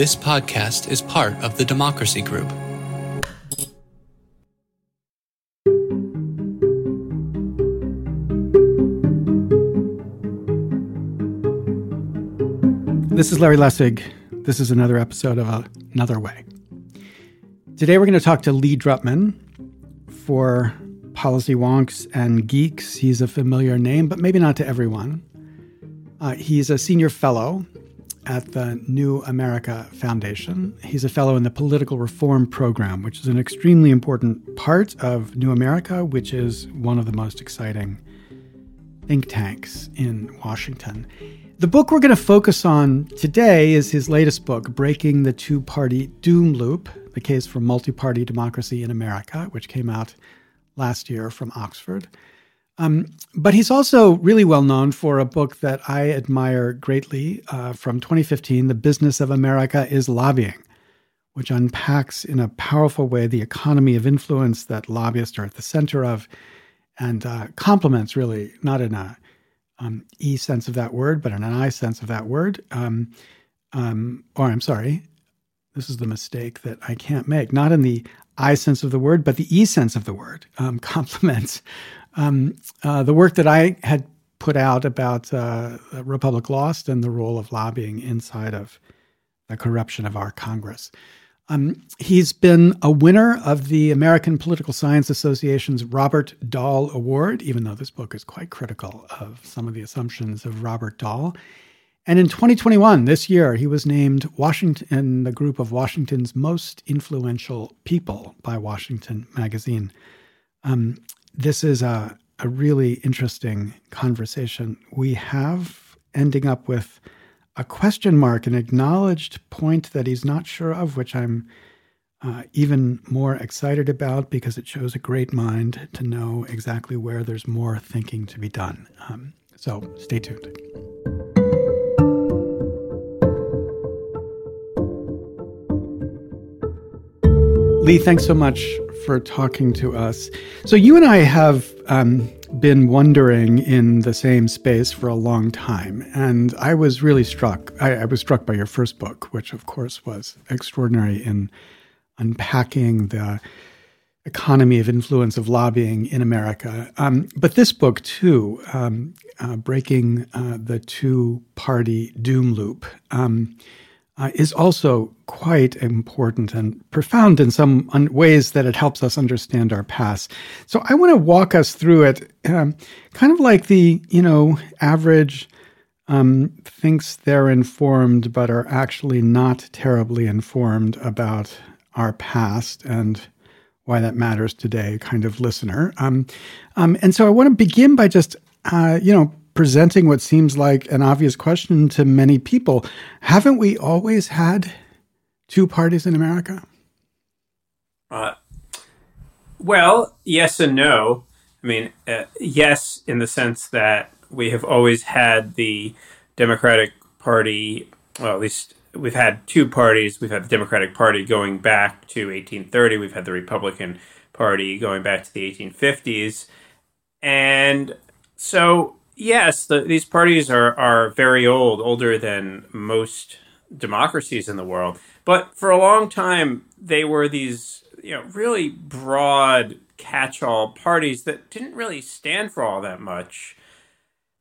This podcast is part of the Democracy Group. This is Larry Lessig. This is another episode of Another Way. Today we're going to talk to Lee Drutman for policy wonks and geeks. He's a familiar name, but maybe not to everyone. Uh, he's a senior fellow at the New America Foundation. He's a fellow in the Political Reform Program, which is an extremely important part of New America, which is one of the most exciting think tanks in Washington. The book we're going to focus on today is his latest book, Breaking the Two Party Doom Loop The Case for Multi Party Democracy in America, which came out last year from Oxford. Um, but he's also really well known for a book that I admire greatly uh, from 2015 The Business of America is Lobbying, which unpacks in a powerful way the economy of influence that lobbyists are at the center of and uh, complements, really, not in a um, E sense of that word, but in an I sense of that word. Um, um, or I'm sorry, this is the mistake that I can't make. Not in the I sense of the word, but the E sense of the word. Um, complements um, uh, the work that I had put out about uh, Republic Lost and the role of lobbying inside of the corruption of our Congress. Um, he's been a winner of the American Political Science Association's Robert Dahl Award, even though this book is quite critical of some of the assumptions of Robert Dahl. And in 2021, this year, he was named Washington in the group of Washington's most influential people by Washington Magazine. Um, this is a, a really interesting conversation we have, ending up with a question mark, an acknowledged point that he's not sure of, which I'm uh, even more excited about because it shows a great mind to know exactly where there's more thinking to be done. Um, so stay tuned. Lee, thanks so much for talking to us. So, you and I have um, been wondering in the same space for a long time. And I was really struck. I, I, was struck by your first book, which, of course, was extraordinary in unpacking the economy of influence of lobbying in America. Um, but this book, too, um, uh, Breaking uh, the Two Party Doom Loop. Uh, is also quite important and profound in some un- ways that it helps us understand our past. So I want to walk us through it, um, kind of like the you know average um, thinks they're informed but are actually not terribly informed about our past and why that matters today kind of listener. Um, um and so I want to begin by just uh, you know presenting what seems like an obvious question to many people. Haven't we always had two parties in America? Uh, well, yes and no. I mean, uh, yes, in the sense that we have always had the Democratic Party, well, at least we've had two parties. We've had the Democratic Party going back to 1830, we've had the Republican Party going back to the 1850s. And so Yes, the, these parties are, are very old, older than most democracies in the world. But for a long time, they were these you know really broad catch-all parties that didn't really stand for all that much.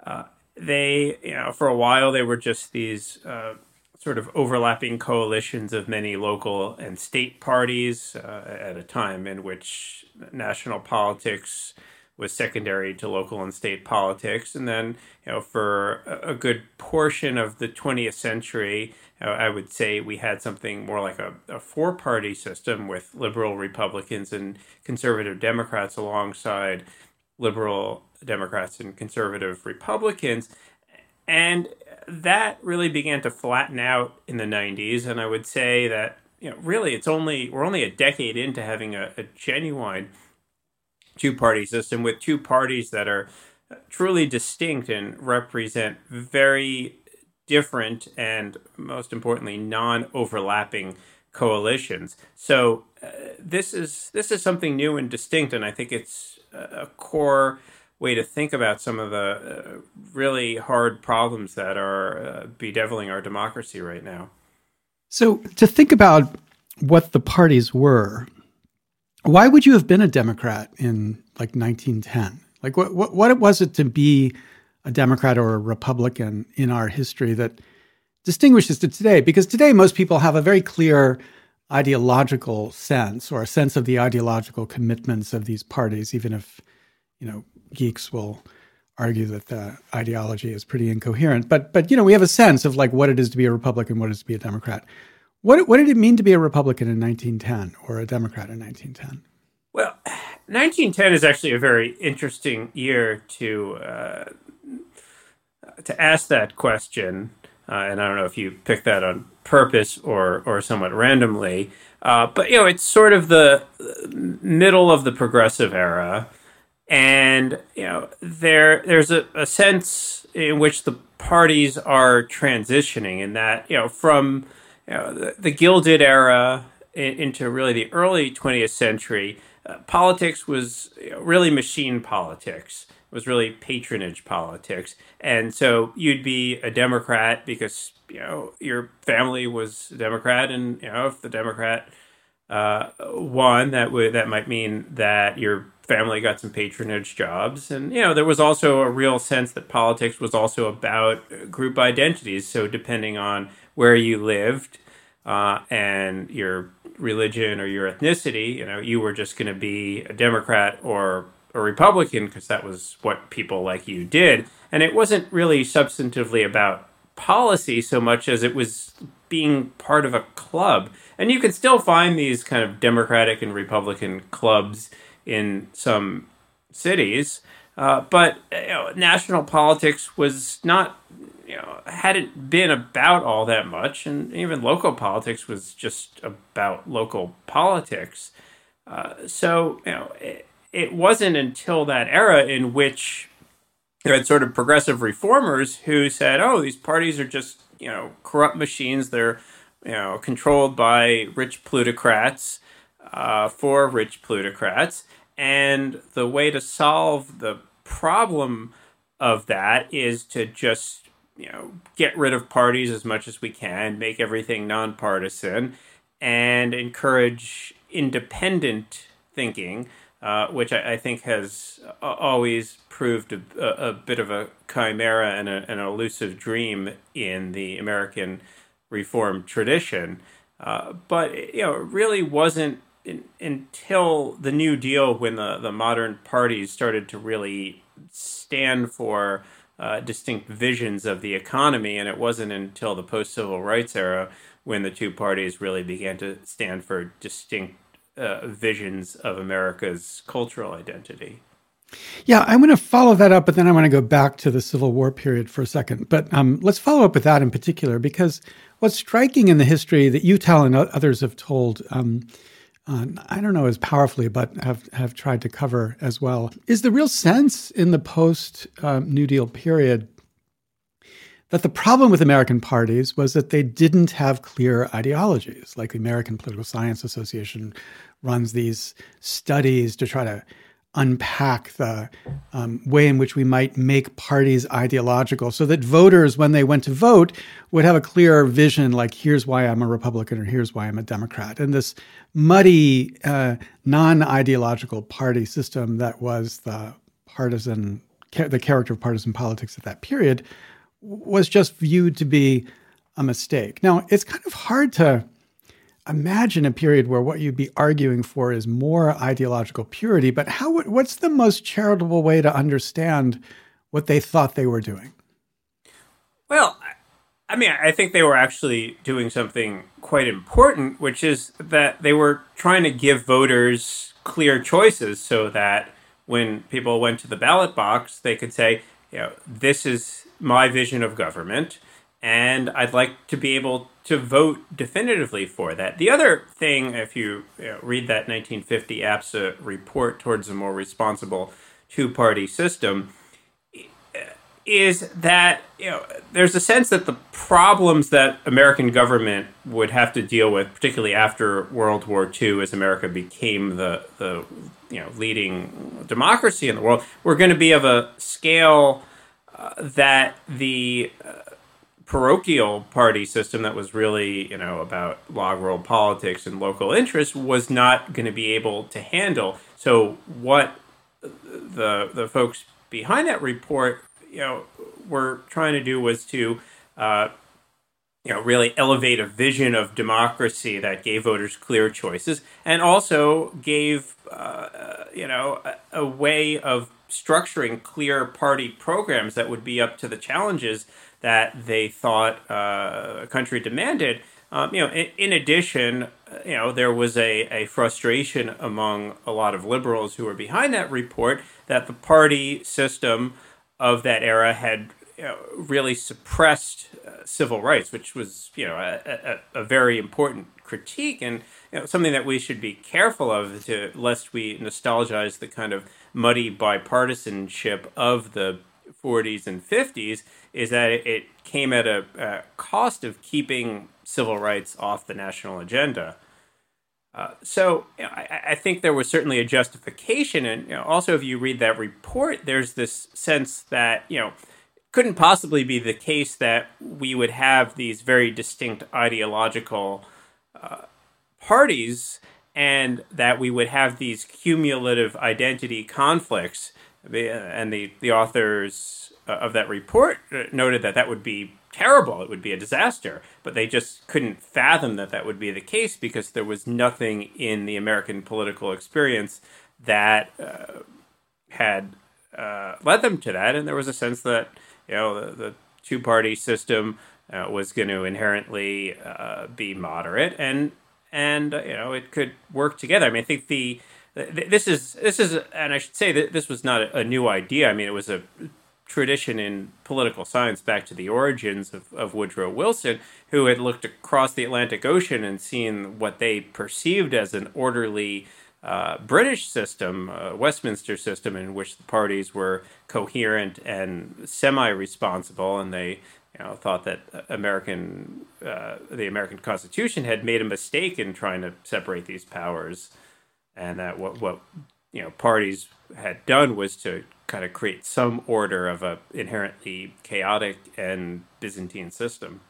Uh, they, you know, for a while they were just these uh, sort of overlapping coalitions of many local and state parties uh, at a time in which national politics was secondary to local and state politics. And then, you know, for a good portion of the 20th century, I would say we had something more like a, a four party system with liberal Republicans and conservative Democrats alongside liberal Democrats and conservative Republicans. And that really began to flatten out in the 90s. And I would say that, you know, really it's only, we're only a decade into having a, a genuine two party system with two parties that are truly distinct and represent very different and most importantly non-overlapping coalitions. So uh, this is this is something new and distinct and I think it's a core way to think about some of the uh, really hard problems that are uh, bedeviling our democracy right now. So, to think about what the parties were, why would you have been a Democrat in like 1910? Like, what, what, what was it to be a Democrat or a Republican in our history that distinguishes it today? Because today, most people have a very clear ideological sense or a sense of the ideological commitments of these parties, even if, you know, geeks will argue that the ideology is pretty incoherent. But, but you know, we have a sense of like what it is to be a Republican, what it is to be a Democrat. What, what did it mean to be a Republican in 1910 or a Democrat in 1910? Well, 1910 is actually a very interesting year to uh, to ask that question, uh, and I don't know if you picked that on purpose or or somewhat randomly, uh, but you know it's sort of the middle of the progressive era, and you know there there's a, a sense in which the parties are transitioning in that you know from you know, the, the Gilded era in, into really the early 20th century, uh, politics was you know, really machine politics. It was really patronage politics, and so you'd be a Democrat because you know your family was a Democrat, and you know if the Democrat uh, won, that would that might mean that your family got some patronage jobs, and you know there was also a real sense that politics was also about group identities. So depending on where you lived uh, and your religion or your ethnicity, you know, you were just going to be a Democrat or a Republican because that was what people like you did. And it wasn't really substantively about policy so much as it was being part of a club. And you can still find these kind of Democratic and Republican clubs in some cities. Uh, but you know, national politics was not, you know, hadn't been about all that much, and even local politics was just about local politics. Uh, so you know, it, it wasn't until that era in which you had sort of progressive reformers who said, "Oh, these parties are just you know corrupt machines. They're you know controlled by rich plutocrats uh, for rich plutocrats." And the way to solve the problem of that is to just you know get rid of parties as much as we can, make everything nonpartisan, and encourage independent thinking uh, which I, I, think has always proved a, a, a, bit of a chimera and a, an elusive dream in the American reform tradition. Uh, but you know, it really wasn't in, until the New Deal when the, the modern parties started to really stand for uh, distinct visions of the economy, and it wasn't until the post civil rights era when the two parties really began to stand for distinct uh, visions of America's cultural identity. Yeah, I'm going to follow that up, but then I want to go back to the Civil War period for a second. But um, let's follow up with that in particular, because what's striking in the history that you tell and others have told, um, uh, I don't know as powerfully, but have, have tried to cover as well, is the real sense in the post uh, New Deal period that the problem with American parties was that they didn't have clear ideologies. Like the American Political Science Association runs these studies to try to unpack the um, way in which we might make parties ideological so that voters, when they went to vote, would have a clear vision like, here's why I'm a Republican or here's why I'm a Democrat. And this muddy, uh, non ideological party system that was the partisan, the character of partisan politics at that period was just viewed to be a mistake. Now, it's kind of hard to imagine a period where what you'd be arguing for is more ideological purity, but how what's the most charitable way to understand what they thought they were doing? Well, I mean, I think they were actually doing something quite important, which is that they were trying to give voters clear choices so that when people went to the ballot box, they could say, you know, this is my vision of government and I'd like to be able to vote definitively for that. The other thing, if you, you know, read that 1950 APSA report towards a more responsible two party system, is that you know there's a sense that the problems that American government would have to deal with, particularly after World War II, as America became the the you know leading democracy in the world, were going to be of a scale uh, that the uh, parochial party system that was really, you know, about log roll politics and local interests was not going to be able to handle. So what the the folks behind that report, you know, were trying to do was to uh, you know, really elevate a vision of democracy that gave voters clear choices and also gave, uh, you know, a, a, way of structuring clear party programs that would be up to the challenges that they thought uh, a country demanded. Um, you know, in, in, addition, you know, there was a, a frustration among a lot of liberals who were behind that report that the party system of that era had you know, really suppressed uh, civil rights, which was you know a, a, a, very important critique and you know, something that we should be careful of to lest we nostalgize the kind of muddy bipartisanship of the 40s and 50s is that it came at a, a cost of keeping civil rights off the national agenda. Uh, so I, I, think there was certainly a justification, and you know, also if you read that report, there's this sense that you know couldn't possibly be the case that we would have these very distinct ideological uh, parties and that we would have these cumulative identity conflicts. And the, the authors uh, of that report uh, noted that that would be terrible. It would be a disaster. But they just couldn't fathom that that would be the case because there was nothing in the American political experience that uh, had uh, led them to that. And there was a sense that you know, the, the two party system uh, was going to inherently uh, be moderate, and and uh, you know it could work together. I mean, I think the this is this is and I should say that this was not a, new idea. I mean, it was a tradition in political science back to the origins of, of Woodrow Wilson, who had looked across the Atlantic Ocean and seen what they perceived as an orderly uh, British system, uh, Westminster system, in which the parties were coherent and semi-responsible, and they you know, thought that American uh, the American Constitution had made a mistake in trying to separate these powers, and that what what you know parties had done was to kind of create some order of a inherently chaotic and Byzantine system.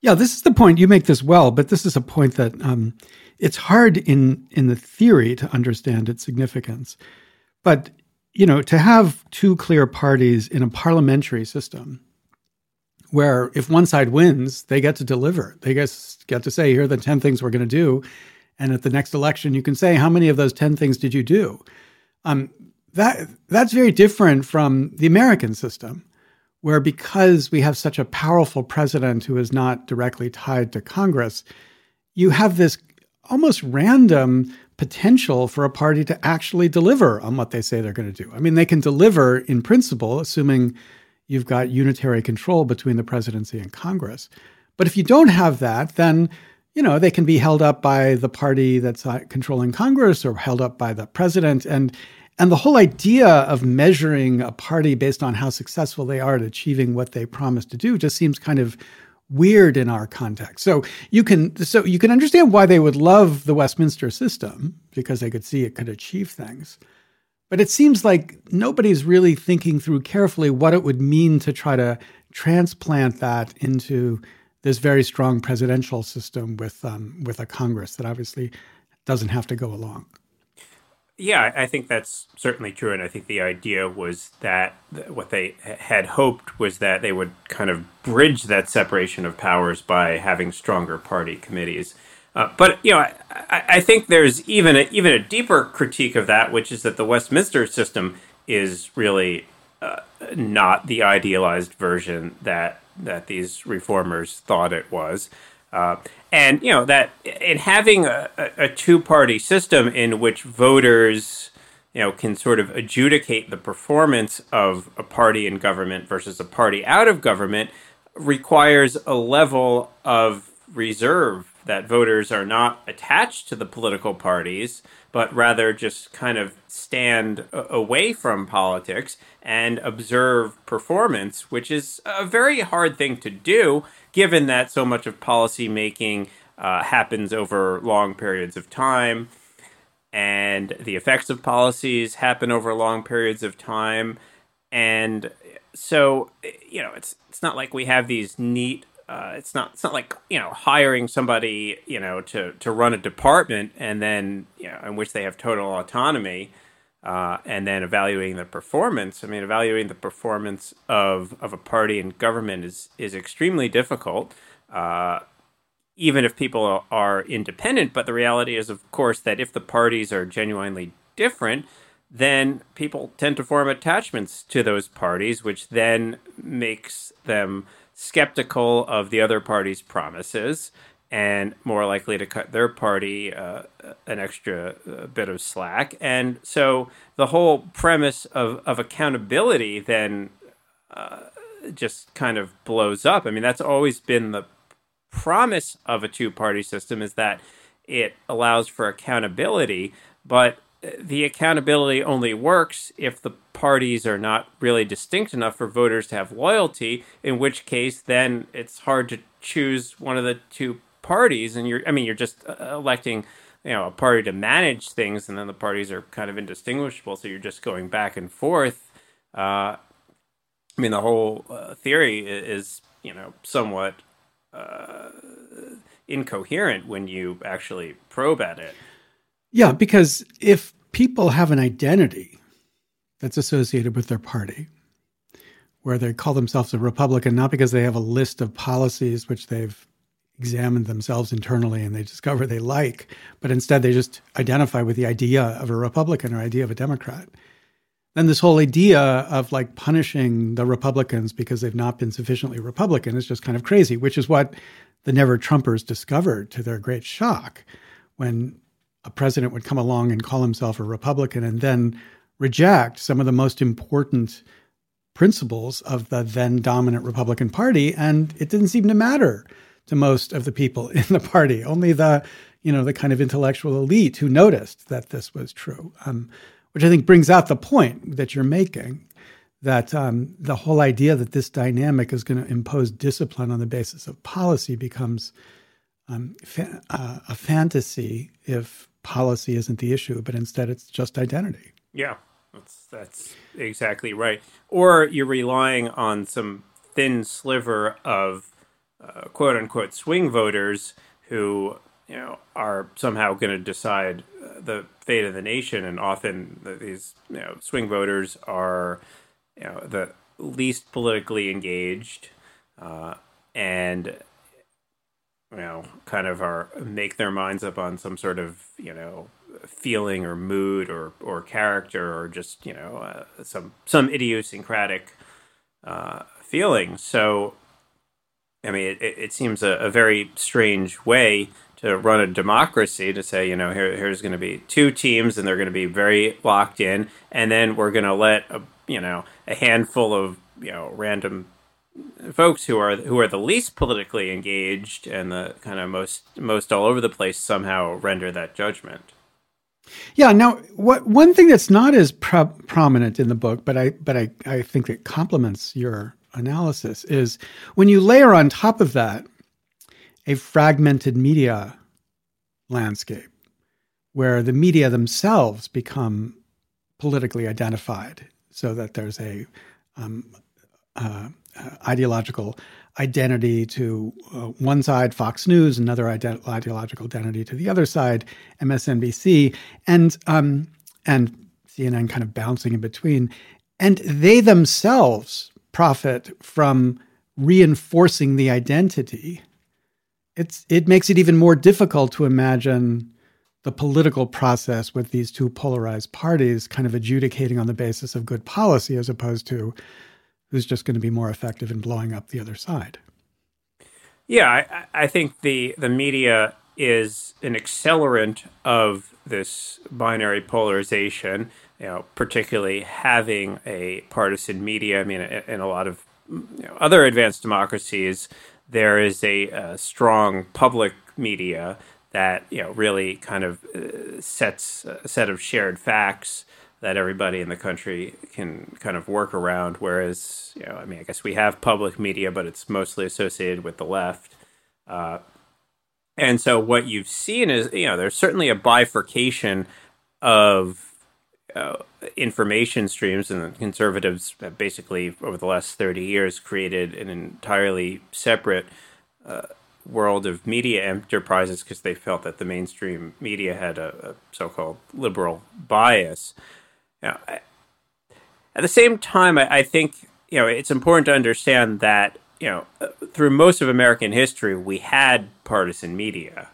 Yeah, this is the point you make this well, but this is a point that um, it's hard in in the theory to understand its significance. But you know, to have two clear parties in a parliamentary system where if one side wins, they get to deliver. They get, get to say, here are the 10 things we're going to do. And at the next election, you can say, how many of those 10 things did you do? Um, that, that's very different from the American system, where because we have such a powerful president who is not directly tied to Congress, you have this almost random potential for a party to actually deliver on what they say they're going to do. I mean, they can deliver in principle, assuming you've got unitary control between the presidency and Congress. But if you don't have that, then you know they can be held up by the party that's controlling Congress or held up by the president and and the whole idea of measuring a party based on how successful they are at achieving what they promised to do just seems kind of weird in our context. So you can so you can understand why they would love the Westminster system because they could see it could achieve things. But it seems like nobody's really thinking through carefully what it would mean to try to transplant that into this very strong presidential system with um, with a Congress that obviously doesn't have to go along. Yeah, I think that's certainly true, and I think the idea was that what they had hoped was that they would kind of bridge that separation of powers by having stronger party committees. Uh, but you know, I, I, think there's even a, even a deeper critique of that, which is that the Westminster system is really uh, not the idealized version that that these reformers thought it was. Uh, and you know that in having a, a two party system in which voters you know can sort of adjudicate the performance of a party in government versus a party out of government requires a level of reserve that voters are not attached to the political parties but rather just kind of stand away from politics and observe performance which is a very hard thing to do given that so much of policy making uh, happens over long periods of time and the effects of policies happen over long periods of time and so you know it's it's not like we have these neat uh, it's not it's not like you know hiring somebody you know to to run a department and then you know in which they have total autonomy uh, and then evaluating the performance. I mean, evaluating the performance of of a party and government is is extremely difficult. Uh, even if people are independent, but the reality is, of course, that if the parties are genuinely different, then people tend to form attachments to those parties, which then makes them skeptical of the other party's promises and more likely to cut their party uh, an extra uh, bit of slack. And so the whole premise of, of accountability then uh, just kind of blows up. I mean, that's always been the promise of a two party system is that it allows for accountability, but the accountability only works if the parties are not really distinct enough for voters to have loyalty, in which case then it's hard to choose one of the two parties and you're I mean you're just uh, electing you know a party to manage things and then the parties are kind of indistinguishable so you're just going back and forth. Uh, I mean the whole uh, theory is you know somewhat uh, incoherent when you actually probe at it. Yeah, because if people have an identity that's associated with their party, where they call themselves a Republican, not because they have a list of policies which they've examined themselves internally and they discover they like, but instead they just identify with the idea of a Republican or idea of a Democrat. Then this whole idea of like punishing the Republicans because they've not been sufficiently Republican is just kind of crazy, which is what the Never Trumpers discovered to their great shock when a president would come along and call himself a Republican and then reject some of the most important principles of the then dominant Republican Party. And it didn't seem to matter to most of the people in the party. Only the, you know, the kind of intellectual elite who noticed that this was true, um, which I think brings out the point that you're making that um, the whole idea that this dynamic is going to impose discipline on the basis of policy becomes um, fa- uh, a fantasy if policy isn't the issue, but instead it's just identity. Yeah, that's that's exactly right. Or you're relying on some thin sliver of uh, quote unquote swing voters who you know are somehow going to decide uh, the fate of the nation, and often these you know swing voters are you know the least politically engaged uh, and you know kind of are make their minds up on some sort of you know feeling or mood or or character or just you know uh, some some idiosyncratic uh, feeling. So I mean, it, it seems a, a, very strange way to run a democracy to say, you know, here, here's going to be two teams and they're going to be very locked in, and then we're going to let a, you know a handful of you know random folks who are who are the least politically engaged and the kind of most most all over the place somehow render that judgment. Yeah. Now, what one thing that's not as pro- prominent in the book, but I but I I think it complements your analysis is when you layer on top of that a fragmented media landscape where the media themselves become politically identified so that there's a um, uh, uh, ideological identity to uh, one side, Fox News, another ide- ideological identity to the other side, MSNBC, and um, and CNN kind of bouncing in between, and they themselves profit from reinforcing the identity, it's it makes it even more difficult to imagine the political process with these two polarized parties kind of adjudicating on the basis of good policy as opposed to who's just going to be more effective in blowing up the other side. Yeah, I, I think the the media is an accelerant of this binary polarization you know, particularly having a partisan media. I mean, in a lot of you know, other advanced democracies, there is a, a, strong public media that you know really kind of uh, sets a set of shared facts that everybody in the country can kind of work around. Whereas, you know, I mean, I guess we have public media, but it's mostly associated with the left. Uh, and so, what you've seen is, you know, there's certainly a bifurcation of uh, information streams, and the conservatives basically, over the last 30 years, created an entirely separate uh, world of media enterprises because they felt that the mainstream media had a, a so-called liberal bias. You know, at the same time, I, I, think you know it's important to understand that you know through most of American history we had partisan media,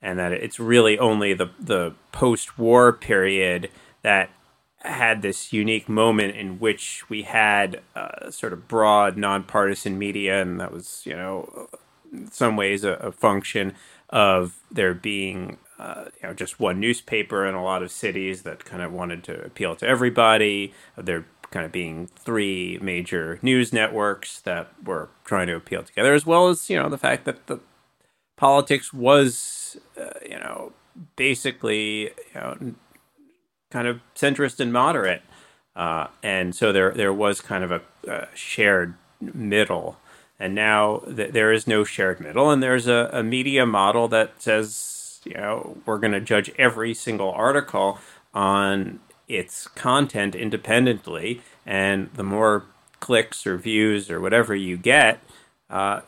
and that it's really only the the post-war period that had this unique moment in which we had uh, sort of broad nonpartisan media, and that was you know in some ways a, a function of there being uh, you know just one newspaper in a lot of cities that kind of wanted to appeal to everybody. There kind of being three major news networks that were trying to appeal together, as well as you know the fact that the politics was uh, you know basically you know kind of centrist and moderate, uh, and so there there was kind of a, a shared middle. And now th- there is no shared middle, and there's a, a media model that says, you know, we're going to judge every single article on its content independently, and the more clicks or views or whatever you get, uh,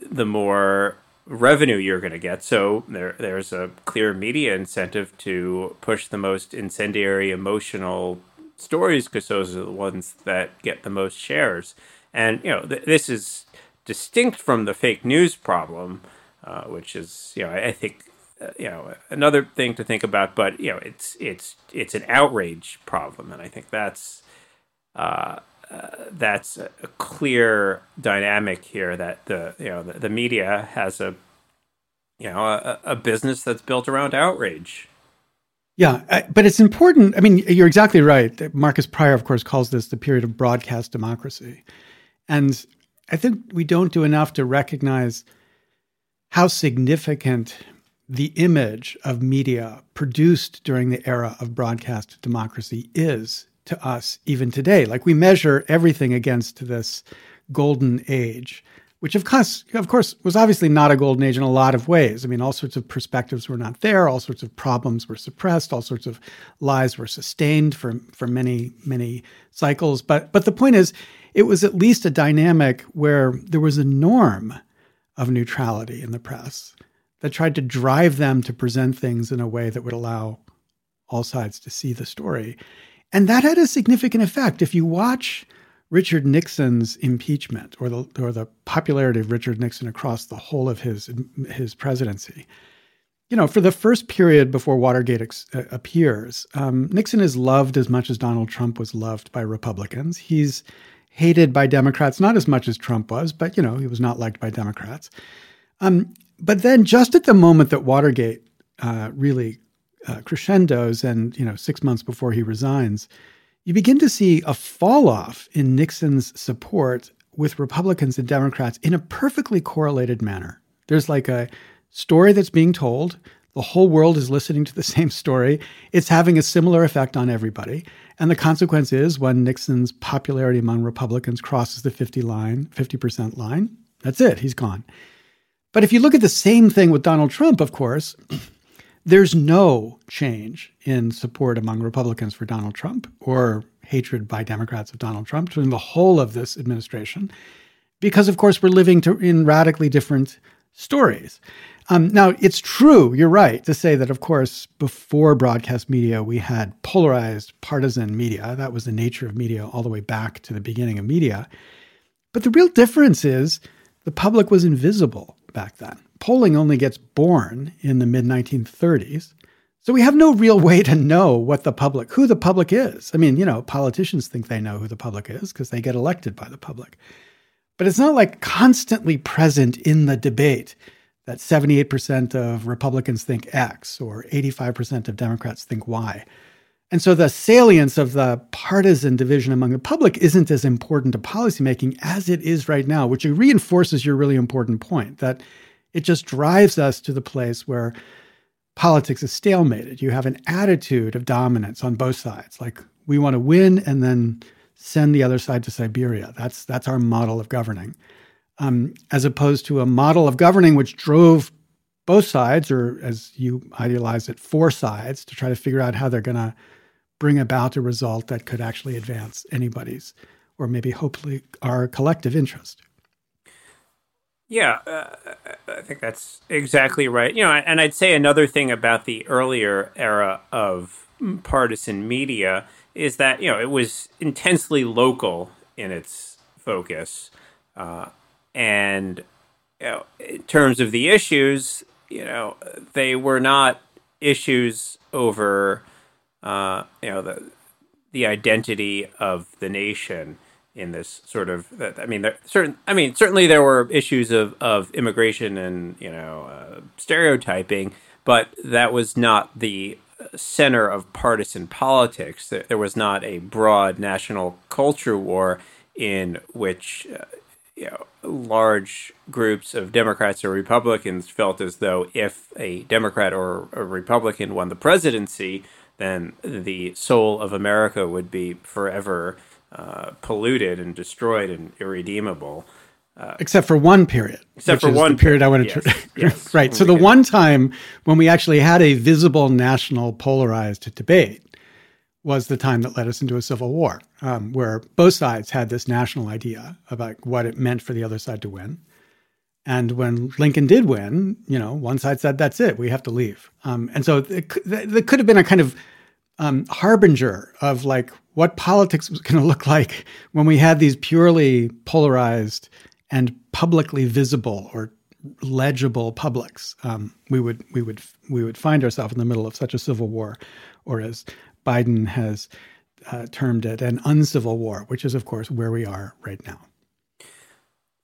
the more revenue you're going to get. So there, there's a clear media incentive to push the most incendiary, emotional stories because those are the ones that get the most shares. And you know, th- this is distinct from the fake news problem, uh, which is, you know, I, I think, uh, you know, another thing to think about. But you know, it's it's it's an outrage problem, and I think that's uh, uh that's a clear dynamic here that the you know the, the media has a you know a, a business that's built around outrage. Yeah, but it's important. I mean, you're exactly right. Markus Prior, of course, calls this the period of broadcast democracy. And I think we don't do enough to recognize how significant the image of media produced during the era of broadcast democracy is to us even today. Like we measure everything against this golden age, which of course, of course, was obviously not a golden age in a lot of ways. I mean, all sorts of perspectives were not there, all sorts of problems were suppressed, all sorts of lies were sustained for for many many cycles. But but the point is, it was at least a dynamic where there was a norm of neutrality in the press that tried to drive them to present things in a way that would allow all sides to see the story. And that had a significant effect. If you watch Richard Nixon's impeachment or the or the popularity of Richard Nixon across the whole of his his presidency, you know, for the first period before Watergate ex- uh, appears, um, Nixon is loved as much as Donald Trump was loved by Republicans. He's hated by Democrats, not as much as Trump was, but you know, he was not liked by Democrats. Um, but then, just at the moment that Watergate uh, really uh, crescendos, and you know, six months before he resigns, you begin to see a fall off in Nixon's support with Republicans and Democrats in a perfectly correlated manner. There's like a story that's being told. The whole world is listening to the same story. It's having a similar effect on everybody. And the consequence is when Nixon's popularity among Republicans crosses the 50 line, 50% line, that's it, he's gone. But if you look at the same thing with Donald Trump, of course, there's no change in support among Republicans for Donald Trump or hatred by Democrats of Donald Trump during the whole of this administration, because of course we're living to, in radically different stories. Um, now, it's true, you're right, to say that, of course, before broadcast media, we had polarized partisan media. That was the nature of media all the way back to the beginning of media. But the real difference is the public was invisible back then. Polling only gets born in the mid 1930s. So we have no real way to know what the public, who the public is. I mean, you know, politicians think they know who the public is because they get elected by the public. But it's not like constantly present in the debate that 78% of Republicans think X or 85% of Democrats think Y. And so the salience of the partisan division among the public isn't as important to policymaking as it is right now, which reinforces your really important point that it just drives us to the place where politics is stalemated. You have an attitude of dominance on both sides. Like we want to win and then send the other side to Siberia. That's that's our model of governing um, as opposed to a model of governing which drove both sides, or as you idealize it, four sides, to try to figure out how they're going to bring about a result that could actually advance anybody's, or maybe hopefully our collective interest. Yeah, uh, I think that's exactly right. You know, and I'd say another thing about the earlier era of partisan media is that you know it was intensely local in its focus, uh, and you know, in terms of the issues, you know, they were not issues over uh, you know the the identity of the nation in this sort of I mean there certain I mean certainly there were issues of of immigration and you know uh, stereotyping but that was not the center of partisan politics. There was not a broad national culture war in which uh, you know large groups of Democrats or Republicans felt as though if a Democrat or a Republican won the presidency then the soul of America would be forever uh, polluted and destroyed and irredeemable. Uh, except for one period. Except for one period, I wanted yes, to. yes, right. So the can, one time when we actually had a visible national polarized debate was the time that led us into a civil war, um, where both sides had this national idea about what it meant for the other side to win. And when Lincoln did win, you know, one side said, "That's it, we have to leave." Um, and so there could have been a kind of um, harbinger of like what politics was going to look like when we had these purely polarized and publicly visible or legible publics. Um, we would we would we would find ourselves in the middle of such a civil war, or as Biden has uh, termed it, an uncivil war, which is of course where we are right now.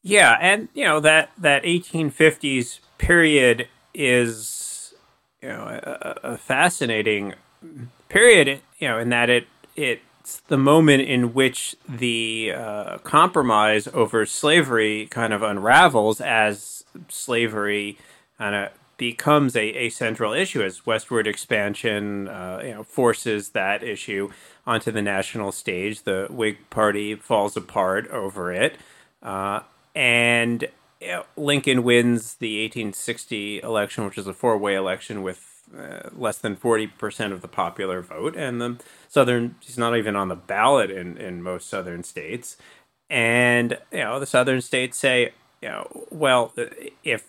Yeah, and you know that that 1850s period is you know a, a fascinating period. You know, in that it it's the moment in which the uh, compromise over slavery kind of unravels as slavery kind of becomes a, a central issue as westward expansion uh, you know forces that issue onto the national stage. The Whig Party falls apart over it. Uh, and Lincoln wins the 1860 election, which is a four way election with uh, less than 40% of the popular vote. And the Southern, he's not even on the ballot in, in most Southern states. And, you know, the Southern states say, you know, well, if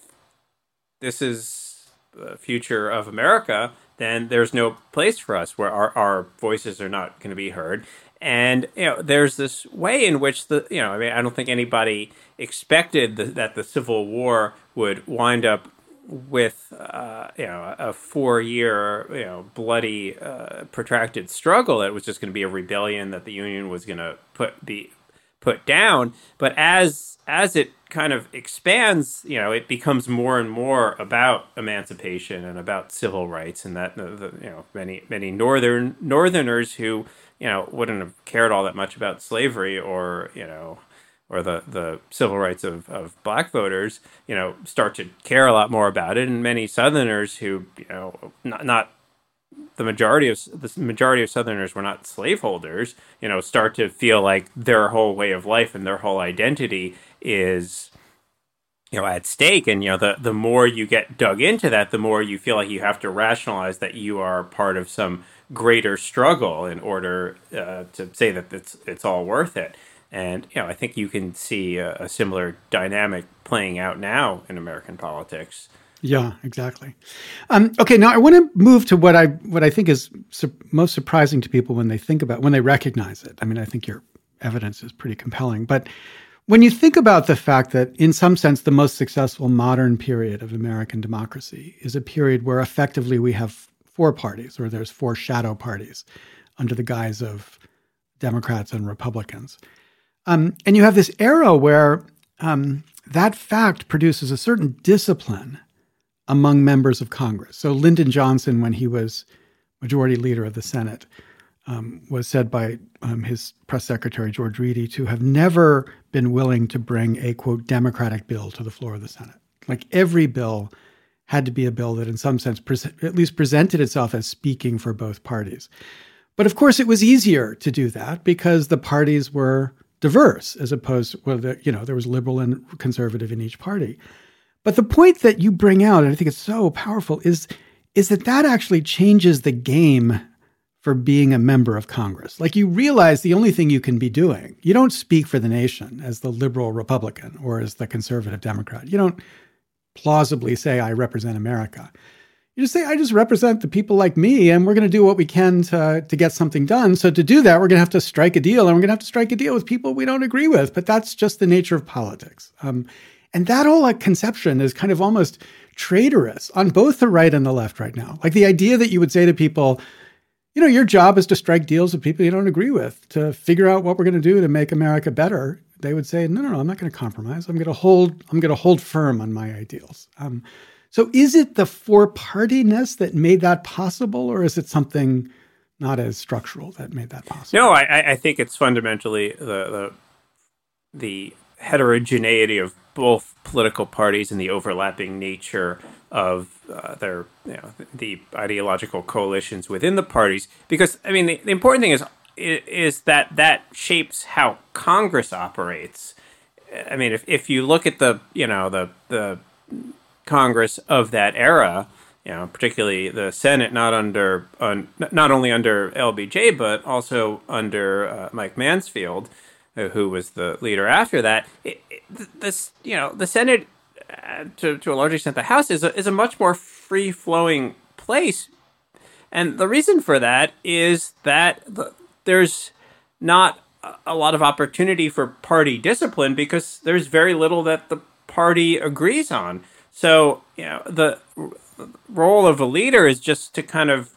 this is the future of America, then there's no place for us where our, our voices are not going to be heard. And you know, there's this way in which the you know, I mean, I don't think anybody expected the, that the Civil War would wind up with uh, you know a four year you know bloody uh, protracted struggle that was just going to be a rebellion that the Union was going to put be put down. But as as it kind of expands, you know, it becomes more and more about emancipation and about civil rights, and that you know many many northern northerners who you know wouldn't have cared all that much about slavery or you know or the, the civil rights of, of black voters, you know, start to care a lot more about it. And many Southerners who, you know, not, not the majority of the majority of Southerners were not slaveholders, you know, start to feel like their whole way of life and their whole identity is, you know, at stake. And you know, the the more you get dug into that, the more you feel like you have to rationalize that you are part of some greater struggle in order uh, to say that it's it's all worth it. And you know, I think you can see a, a similar dynamic playing out now in American politics. Yeah, exactly. Um, okay, now I want to move to what I what I think is su- most surprising to people when they think about when they recognize it. I mean, I think your evidence is pretty compelling, but when you think about the fact that, in some sense, the most successful modern period of American democracy is a period where effectively we have four parties, or there's four shadow parties under the guise of Democrats and Republicans. Um, and you have this era where um, that fact produces a certain discipline among members of Congress. So Lyndon Johnson, when he was majority leader of the Senate, um, was said by um, his press secretary, George Reedy, to have never been willing to bring a, quote, Democratic bill to the floor of the Senate. Like every bill had to be a bill that, in some sense, at least presented itself as speaking for both parties. But of course, it was easier to do that because the parties were diverse as opposed to, well, the, you know, there was liberal and conservative in each party. But the point that you bring out, and I think it's so powerful, is is that that actually changes the game for being a member of Congress. Like you realize the only thing you can be doing, you don't speak for the nation as the liberal Republican or as the conservative Democrat. You don't plausibly say, I represent America. You just say, I just represent the people like me, and we're going to do what we can to, to get something done. So, to do that, we're going to have to strike a deal, and we're going to have to strike a deal with people we don't agree with. But that's just the nature of politics. Um, and that whole like, conception is kind of almost traitorous on both the right and the left right now. Like the idea that you would say to people, you know, your job is to strike deals with people you don't agree with, to figure out what we're going to do to make America better. They would say, no, no, no, I'm not going to compromise. I'm going to hold. I'm going to hold firm on my ideals. Um, so, is it the four-partiness that made that possible, or is it something not as structural that made that possible? No, I, I think it's fundamentally the, the the heterogeneity of both political parties and the overlapping nature of uh, their you know the ideological coalitions within the parties. Because i mean the, the important thing is is that that shapes how congress operates. I mean if, if you look at the you know the the congress of that era you know particularly the senate not under uh, not only under lbj but also under uh, mike mansfield who was the leader after that it, it, this you know the senate uh, to, to a large extent, the House is a, is a much more free flowing place. And the reason for that is that the, there's not a lot of opportunity for party discipline because there's very little that the party agrees on. So, you know, the role of a leader is just to kind of,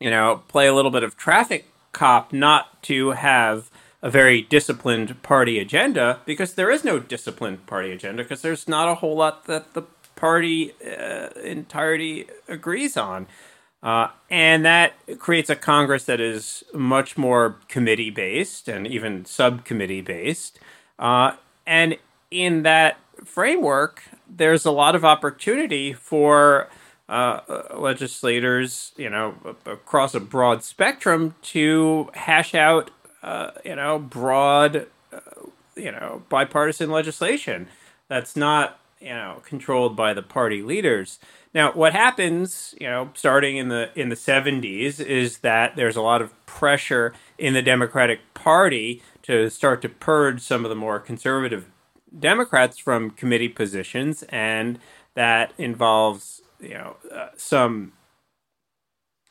you know, play a little bit of traffic cop, not to have a very disciplined party agenda because there is no disciplined party agenda because there's not a whole lot that the party uh, entirety agrees on. Uh, and that creates a Congress that is much more committee based and even subcommittee based. Uh, and in that framework, there's a lot of opportunity for uh, legislators, you know, across a broad spectrum to hash out uh, you know, broad, uh, you know, bipartisan legislation that's not, you know, controlled by the party leaders. Now, what happens, you know, starting in the in the 70s is that there's a lot of pressure in the Democratic Party to start to purge some of the more conservative Democrats from committee positions and that involves, you know, uh, some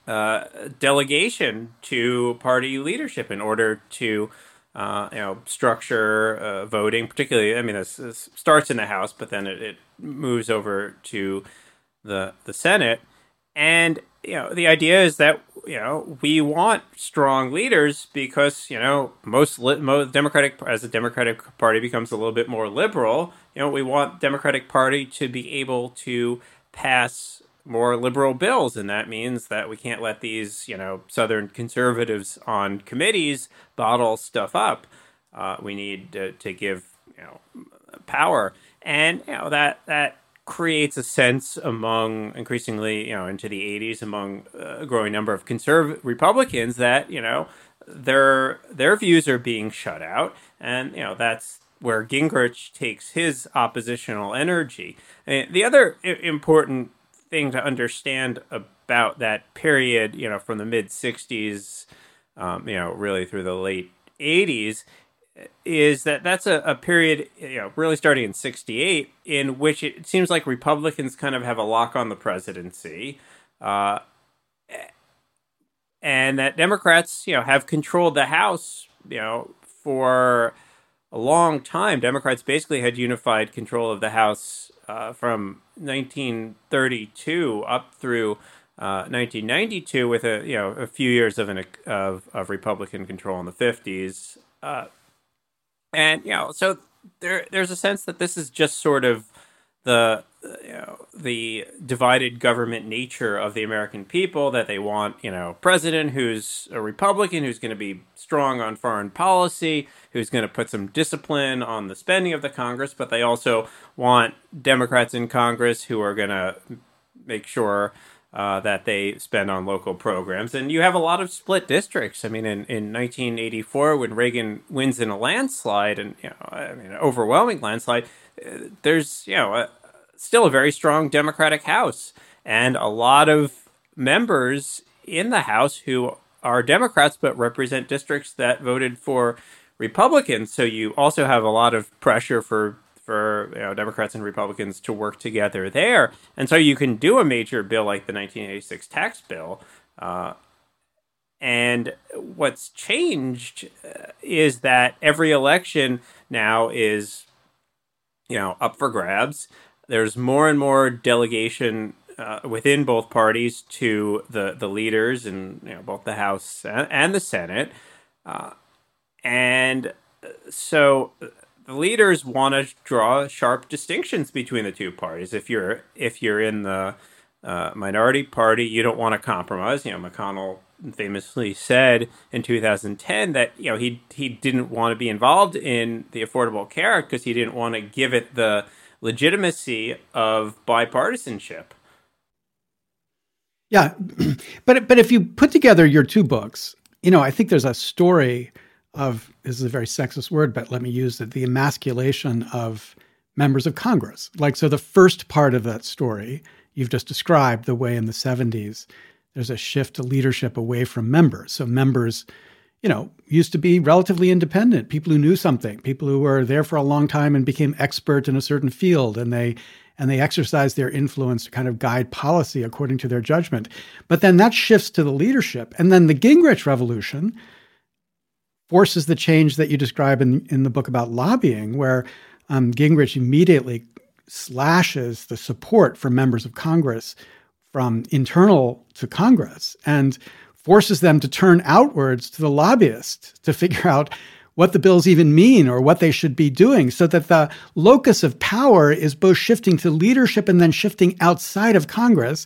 uh, delegation to party leadership in order to uh, you know structure uh, voting. Particularly, I mean, this, this, starts in the House, but then it, it, moves over to the the Senate, and you know the idea is that you know we want strong leaders because you know most, li- most Democratic as the Democratic Party becomes a little bit more liberal, you know we want Democratic Party to be able to pass more liberal bills, and that means that we can't let these, you know, Southern conservatives on committees bottle stuff up. Uh, we need to, to, give, you know, power, and you know that that creates a sense among increasingly, you know, into the '80s among a growing number of conservative Republicans that you know their their views are being shut out, and you know that's where Gingrich takes his oppositional energy. And the other important thing to understand about that period, you know, from the mid 60s, um, you know, really through the late 80s, is that that's a, a period, you know, really starting in 68, in which it seems like Republicans kind of have a lock on the presidency. Uh, and that Democrats, you know, have controlled the House, you know, for a long time. Democrats basically had unified control of the House uh, from 1932 up through uh, 1992, with a you know a few years of an of, of Republican control in the 50s, uh, and you know so there there's a sense that this is just sort of the you know the divided government nature of the American people that they want you know president who's a Republican who's going to be strong on foreign policy who's going to put some discipline on the spending of the Congress but they also want Democrats in Congress who are going to make sure uh, that they spend on local programs. And you have a lot of split districts. I mean, in, in 1984, when Reagan wins in a landslide, and you know, I mean, an overwhelming landslide, uh, there's you know a, still a very strong Democratic House, and a lot of members in the House who are Democrats but represent districts that voted for Republicans. So you also have a lot of pressure for for you know, Democrats and Republicans to work together there, and so you can do a major bill like the 1986 tax bill. Uh, and what's changed uh, is that every election now is, you know, up for grabs. There's more and more delegation uh, within both parties to the the leaders in you know, both the House and the Senate, uh, and so the leaders want to draw sharp distinctions between the two parties. If you're if you're in the uh, minority party, you don't want to compromise. You know, McConnell famously said in 2010 that you know he he didn't want to be involved in the Affordable Care Act because he didn't want to give it the legitimacy of bipartisanship. Yeah, but but if you put together your two books, you know, I think there's a story of this is a very sexist word, but let me use it: the emasculation of members of Congress. Like, so the first part of that story you've just described, the way in the 70s there's a shift to leadership away from members. So members, you know, used to be relatively independent, people who knew something, people who were there for a long time and became expert in a certain field, and they and they exercise their influence to kind of guide policy according to their judgment. But then that shifts to the leadership. And then the Gingrich revolution forces the change that you describe in, in the book about lobbying, where um, Gingrich immediately slashes the support for members of Congress from internal to Congress and forces them to turn outwards to the lobbyists to figure out what the bills even mean or what they should be doing so that the locus of power is both shifting to leadership and then shifting outside of Congress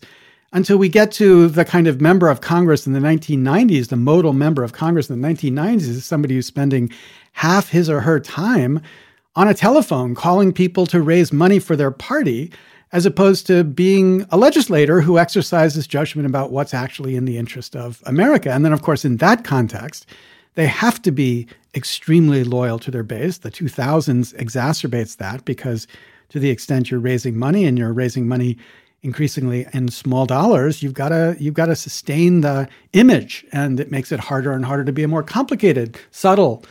until we get to the kind of member of Congress in the 1990s, the modal member of Congress in the 1990s is somebody who's spending half his or her time on a telephone calling people to raise money for their party as opposed to being a legislator who exercises judgment about what's actually in the interest of America. And then, of course, in that context, they have to be extremely loyal to their base. The 2000s exacerbates that because to the extent you're raising money and you're raising money increasingly in small dollars, you've got to you've got to sustain the image, and it makes it harder and harder to be a more complicated, subtle,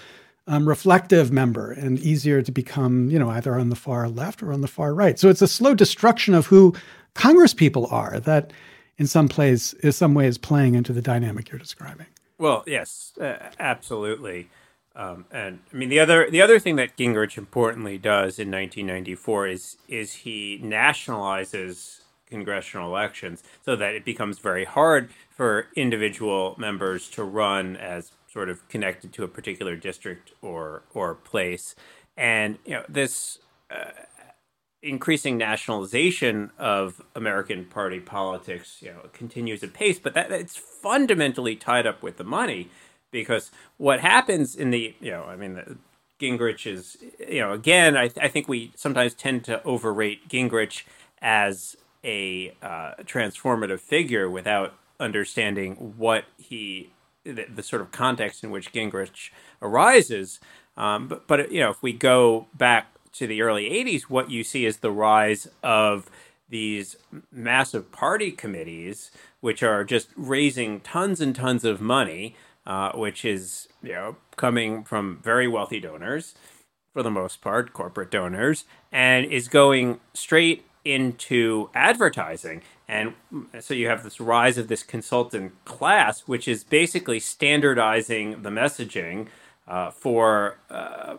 um, reflective member, and easier to become, you know, either on the far left or on the far right. So it's a slow destruction of who Congress people are that, in some plays, is some ways, playing into the dynamic you're describing. Well, yes, uh, absolutely. Um, and I mean the other the other thing that Gingrich importantly does in 1994 is is he nationalizes congressional elections so that it becomes very hard for individual members to run as sort of connected to a particular district or or place. And you know this uh, increasing nationalization of American party politics, you know, continues at pace, but that it's fundamentally tied up with the money because what happens in the, you know, I mean, the, Gingrich is, you know, again, I, I think we sometimes tend to overrate Gingrich as a uh, transformative figure without understanding what he, the, the, sort of context in which Gingrich arises. Um, but, but, you know, if we go back to the early 80s, what you see is the rise of these massive party committees, which are just raising tons and tons of money, uh, which is you know coming from very wealthy donors, for the most part, corporate donors, and is going straight into advertising. And so you have this rise of this consultant class, which is basically standardizing the messaging uh, for uh,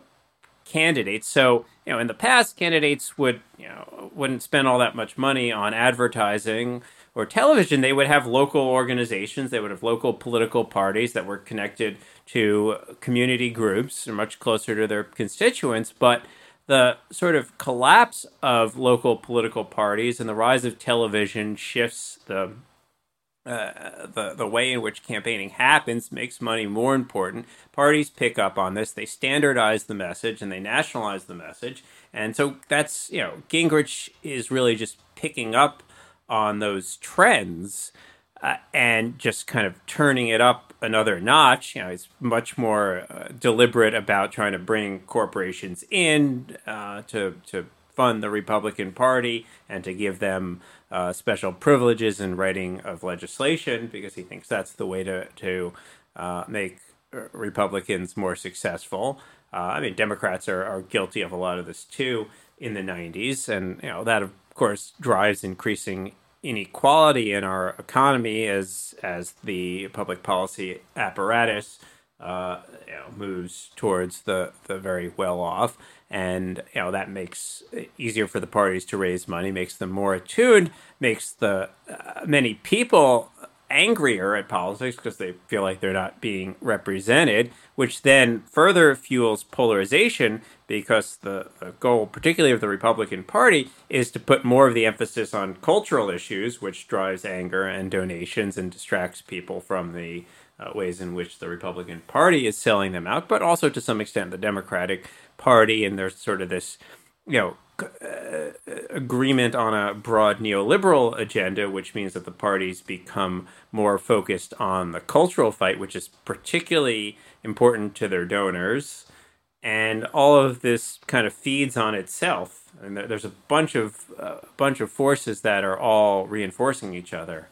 candidates. So, you know, in the past, candidates would, you know, wouldn't spend all that much money on advertising or television. They would have local organizations. They would have local political parties that were connected to community groups, or much closer to their constituents. But the sort of collapse of local political parties and the rise of television shifts the uh, the the way in which campaigning happens makes money more important. Parties pick up on this. They standardize the message and they nationalize the message. And so that's you know Gingrich is really just picking up on those trends uh, and just kind of turning it up another notch. You know, he's much more uh, deliberate about trying to bring corporations in uh, to to fund the Republican Party and to give them uh, special privileges in writing of legislation because he thinks that's the way to to uh, make Republicans more successful. Uh, I mean, Democrats are, are guilty of a lot of this too in the 90s, and you know that of course drives increasing inequality in our economy as as the public policy apparatus uh, you know, moves towards the the very well off, and you know that makes it easier for the parties to raise money, makes them more attuned, makes the uh, many people angrier at politics because they feel like they're not being represented, which then further fuels polarization because the, the, goal, particularly of the Republican Party, is to put more of the emphasis on cultural issues, which drives anger and donations and distracts people from the uh, ways in which the Republican Party is selling them out, but also to some extent the Democratic Party. And there's sort of this, you know, agreement on a broad neoliberal agenda, which means that the parties become more focused on the cultural fight, which is particularly important to their donors. And all of this kind of feeds on itself, and there's a bunch of uh, bunch of forces that are all reinforcing each other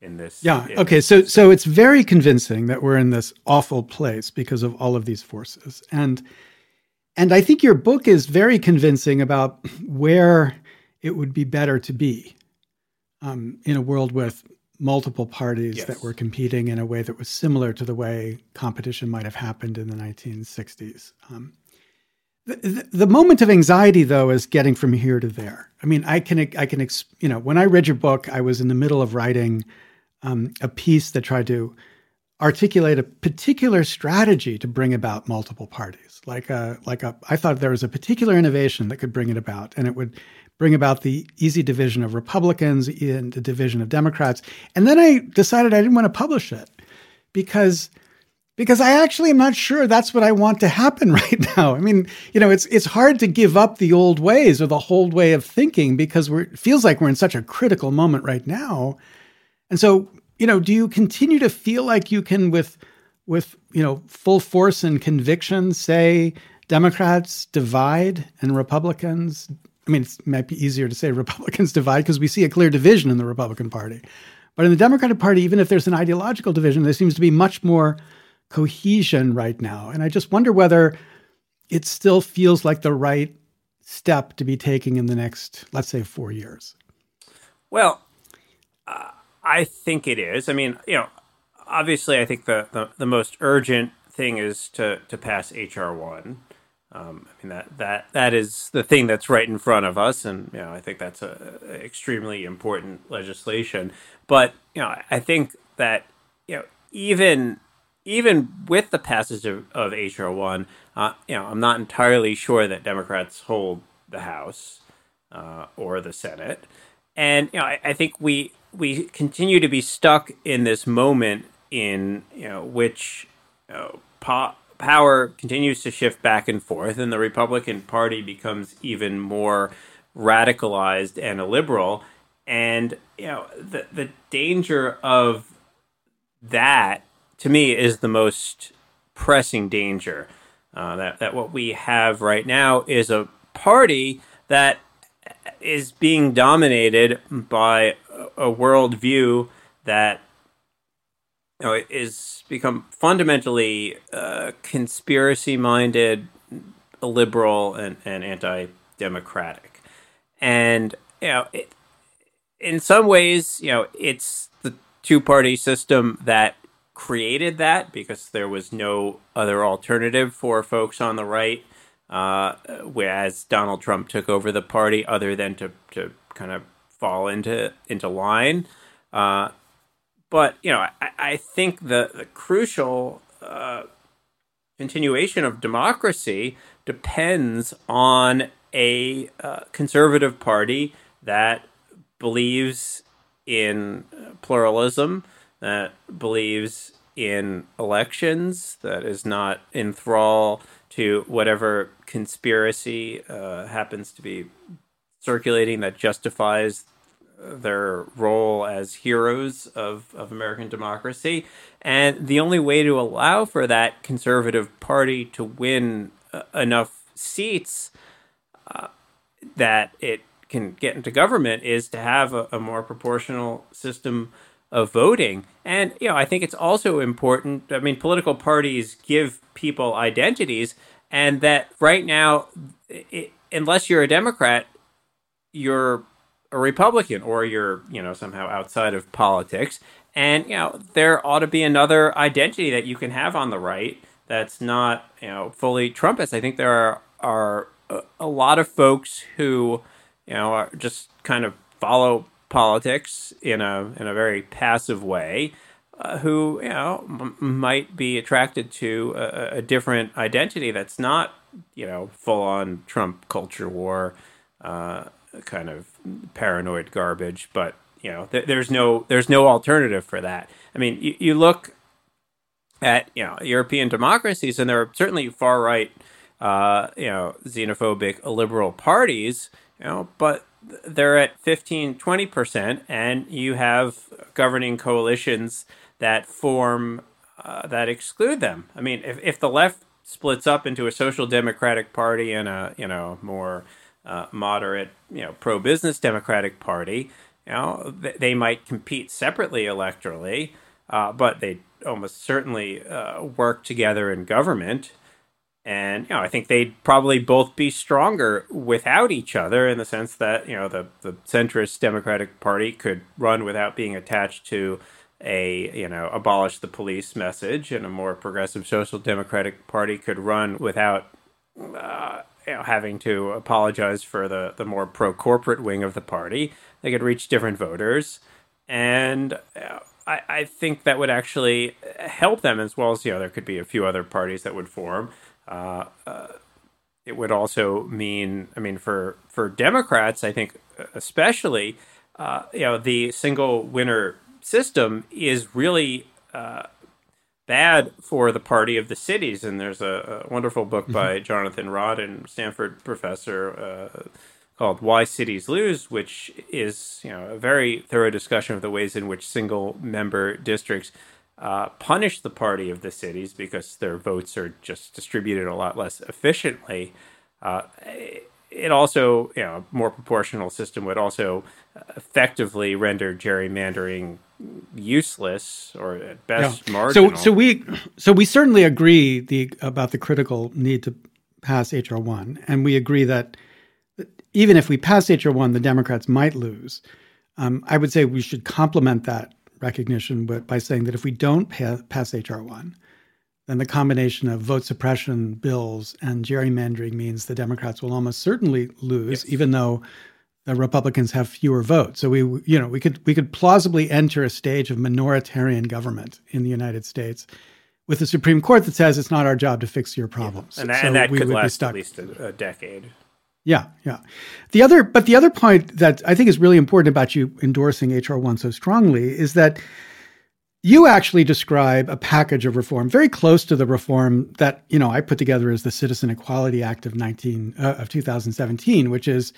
in this. Yeah. In okay. So so it's very convincing that we're in this awful place because of all of these forces, and and I think your book is very convincing about where it would be better to be um, in a world with multiple parties Yes. that were competing in a way that was similar to the way competition might have happened in the 1960s. Um, the, the, the moment of anxiety, though, is getting from here to there. I mean, I can, I can, you know, when I read your book, I was in the middle of writing um, a piece that tried to articulate a particular strategy to bring about multiple parties. Like a, like a, I thought there was a particular innovation that could bring it about, and it would bring about the easy division of Republicans and the division of Democrats. And then I decided I didn't want to publish it because because I actually am not sure that's what I want to happen right now. I mean, you know, it's it's hard to give up the old ways or the old way of thinking because we're it feels like we're in such a critical moment right now. And so, you know, do you continue to feel like you can with with, you know, full force and conviction say Democrats divide and Republicans I mean, it might be easier to say Republicans divide because we see a clear division in the Republican Party. But in the Democratic Party, even if there's an ideological division, there seems to be much more cohesion right now. And I just wonder whether it still feels like the right step to be taking in the next, let's say, four years. Well, I think it is. I mean, you know, obviously, I think the, the, the most urgent thing is to, to pass HR one. Um, I mean that that that is the thing that's right in front of us, and you know I think that's a, a extremely important legislation. But you know I think that you know even even with the passage of, of HR one, uh, you know I'm not entirely sure that Democrats hold the House uh, or the Senate, and you know I, I think we we continue to be stuck in this moment in you know which po- power continues to shift back and forth, and the Republican Party becomes even more radicalized and illiberal. And you know the the danger of that to me is the most pressing danger. Uh, that that what we have right now is a party that is being dominated by a worldview that you know, is become fundamentally uh, conspiracy minded, liberal, and, and anti democratic. And, you know, it, in some ways, you know, it's the two party system that created that because there was no other alternative for folks on the right. Uh, whereas Donald Trump took over the party, other than to, to kind of fall into into line. Uh, but you know, I, I think the, the crucial uh, continuation of democracy depends on a uh, conservative party that believes in pluralism, that believes in elections, that is not in thrall to whatever conspiracy uh, happens to be circulating that justifies their role as heroes of, of American democracy. And the only way to allow for that conservative party to win uh, enough seats uh, that it can get into government is to have a, a more proportional system of voting. And, you know, I think it's also important. I mean, political parties give people identities, and that right now, it, unless you're a Democrat, you're a Republican or you're, you know, somehow outside of politics. And, you know, there ought to be another identity that you can have on the right that's not, you know, fully Trumpist. I think there are, are a, lot of folks who, you know, are just kind of follow politics in a in a very passive way, uh, who you know m- might be attracted to a, a, different identity that's not you know full on Trump culture war, uh, kind of paranoid garbage. But you know th- there's no there's no alternative for that. I mean, you, you look at you know European democracies, and there are certainly far right, uh, you know, xenophobic liberal parties, you know, but they're at 15, 20%, and you have governing coalitions that form, uh, that exclude them. I mean, if, if the left splits up into a social democratic party and a, you know, more uh, moderate, you know, pro business democratic party, you know, th- they might compete separately electorally, uh, but they almost certainly uh, work together in government. And you know, I think they'd probably both be stronger without each other in the sense that you know the the centrist Democratic Party could run without being attached to a you know abolish the police message, and a more progressive Social Democratic Party could run without uh, you know having to apologize for the the more pro corporate wing of the party. They could reach different voters, and. Uh, I, I think that would actually help them as well as you know there could be a few other parties that would form uh, uh, it would also mean, I mean, for for Democrats, I think especially, uh, you know, the single winner system is really uh, bad for the party of the cities. And there's a, a wonderful book mm-hmm. by Jonathan Rodden Stanford professor uh, called "Why Cities Lose," which is you know a very thorough discussion of the ways in which single member districts uh, punish the party of the cities because their votes are just distributed a lot less efficiently. Uh, it also, you know, a more proportional system would also effectively render gerrymandering useless or at best yeah. marginal. So, so we, so we certainly agree the about the critical need to pass HR one, and we agree that even if we pass HR one, the Democrats might lose. Um, I would say we should complement that recognition by saying that if we don't pa- pass HR 1, then the combination of vote suppression bills and gerrymandering means the Democrats will almost certainly lose, yes. even though the Republicans have fewer votes. So we, you know, we could we could plausibly enter a stage of minoritarian government in the United States with a Supreme Court that says it's not our job to fix your problems. Yeah. And, that, so and that could last at least a, a decade. Yeah, yeah. The other, but the other point that I think is really important about you endorsing HR one so strongly is that you actually describe a package of reform very close to the reform that you know I put together as the Citizen Equality Act of nineteen uh, of two thousand seventeen, which is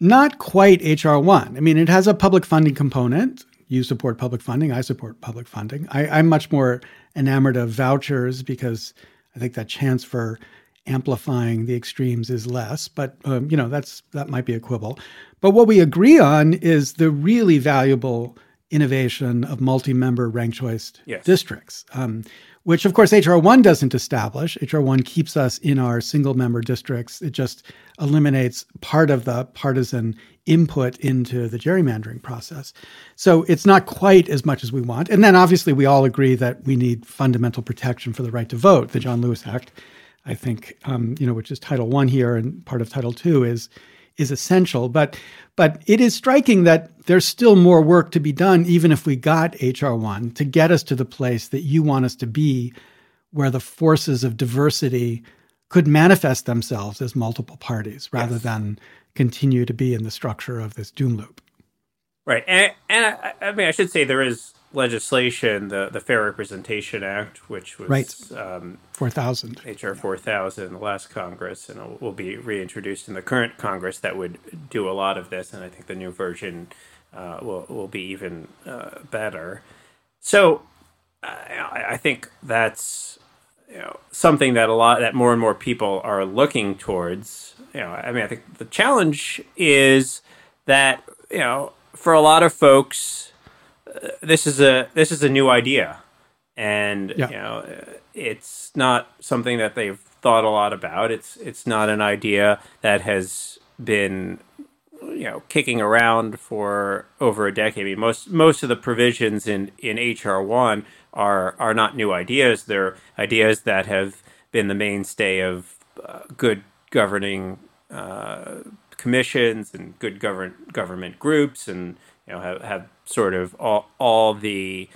not quite HR one. I mean, it has a public funding component. You support public funding. I support public funding. I, I'm much more enamored of vouchers because I think that chance for amplifying the extremes is less, but um, you know that's that might be a quibble. But what we agree on is the really valuable innovation of multi-member ranked choice yes. districts, um, which of course HR one doesn't establish. HR one keeps us in our single-member districts. It just eliminates part of the partisan input into the gerrymandering process. So it's not quite as much as we want. And then obviously we all agree that we need fundamental protection for the right to vote. The John Lewis Act I think, um, you know, which is Title One here and part of Title Two is is essential. But but it is striking that there's still more work to be done, even if we got HR one to get us to the place that you want us to be, where the forces of diversity could manifest themselves as multiple parties rather yes. than continue to be in the structure of this doom loop. Right, and, and I, I mean, I should say there is legislation, the the Fair Representation Act, which was right. um, four thousand HR four thousand, the last Congress, and will be reintroduced in the current Congress. That would do a lot of this, and I think the new version uh, will will be even uh, better. So, I, I think that's you know something that a lot that more and more people are looking towards you know, I mean, I think the challenge is that you know, for a lot of folks, this is a this is a new idea, and yeah. you know, it's not something that they've thought a lot about. It's it's not an idea that has been you know kicking around for over a decade. I mean, most most of the provisions in in HR one are are not new ideas. They're ideas that have been the mainstay of uh, good governing uh, commissions and good govern government groups, and you know have, have sort of all all the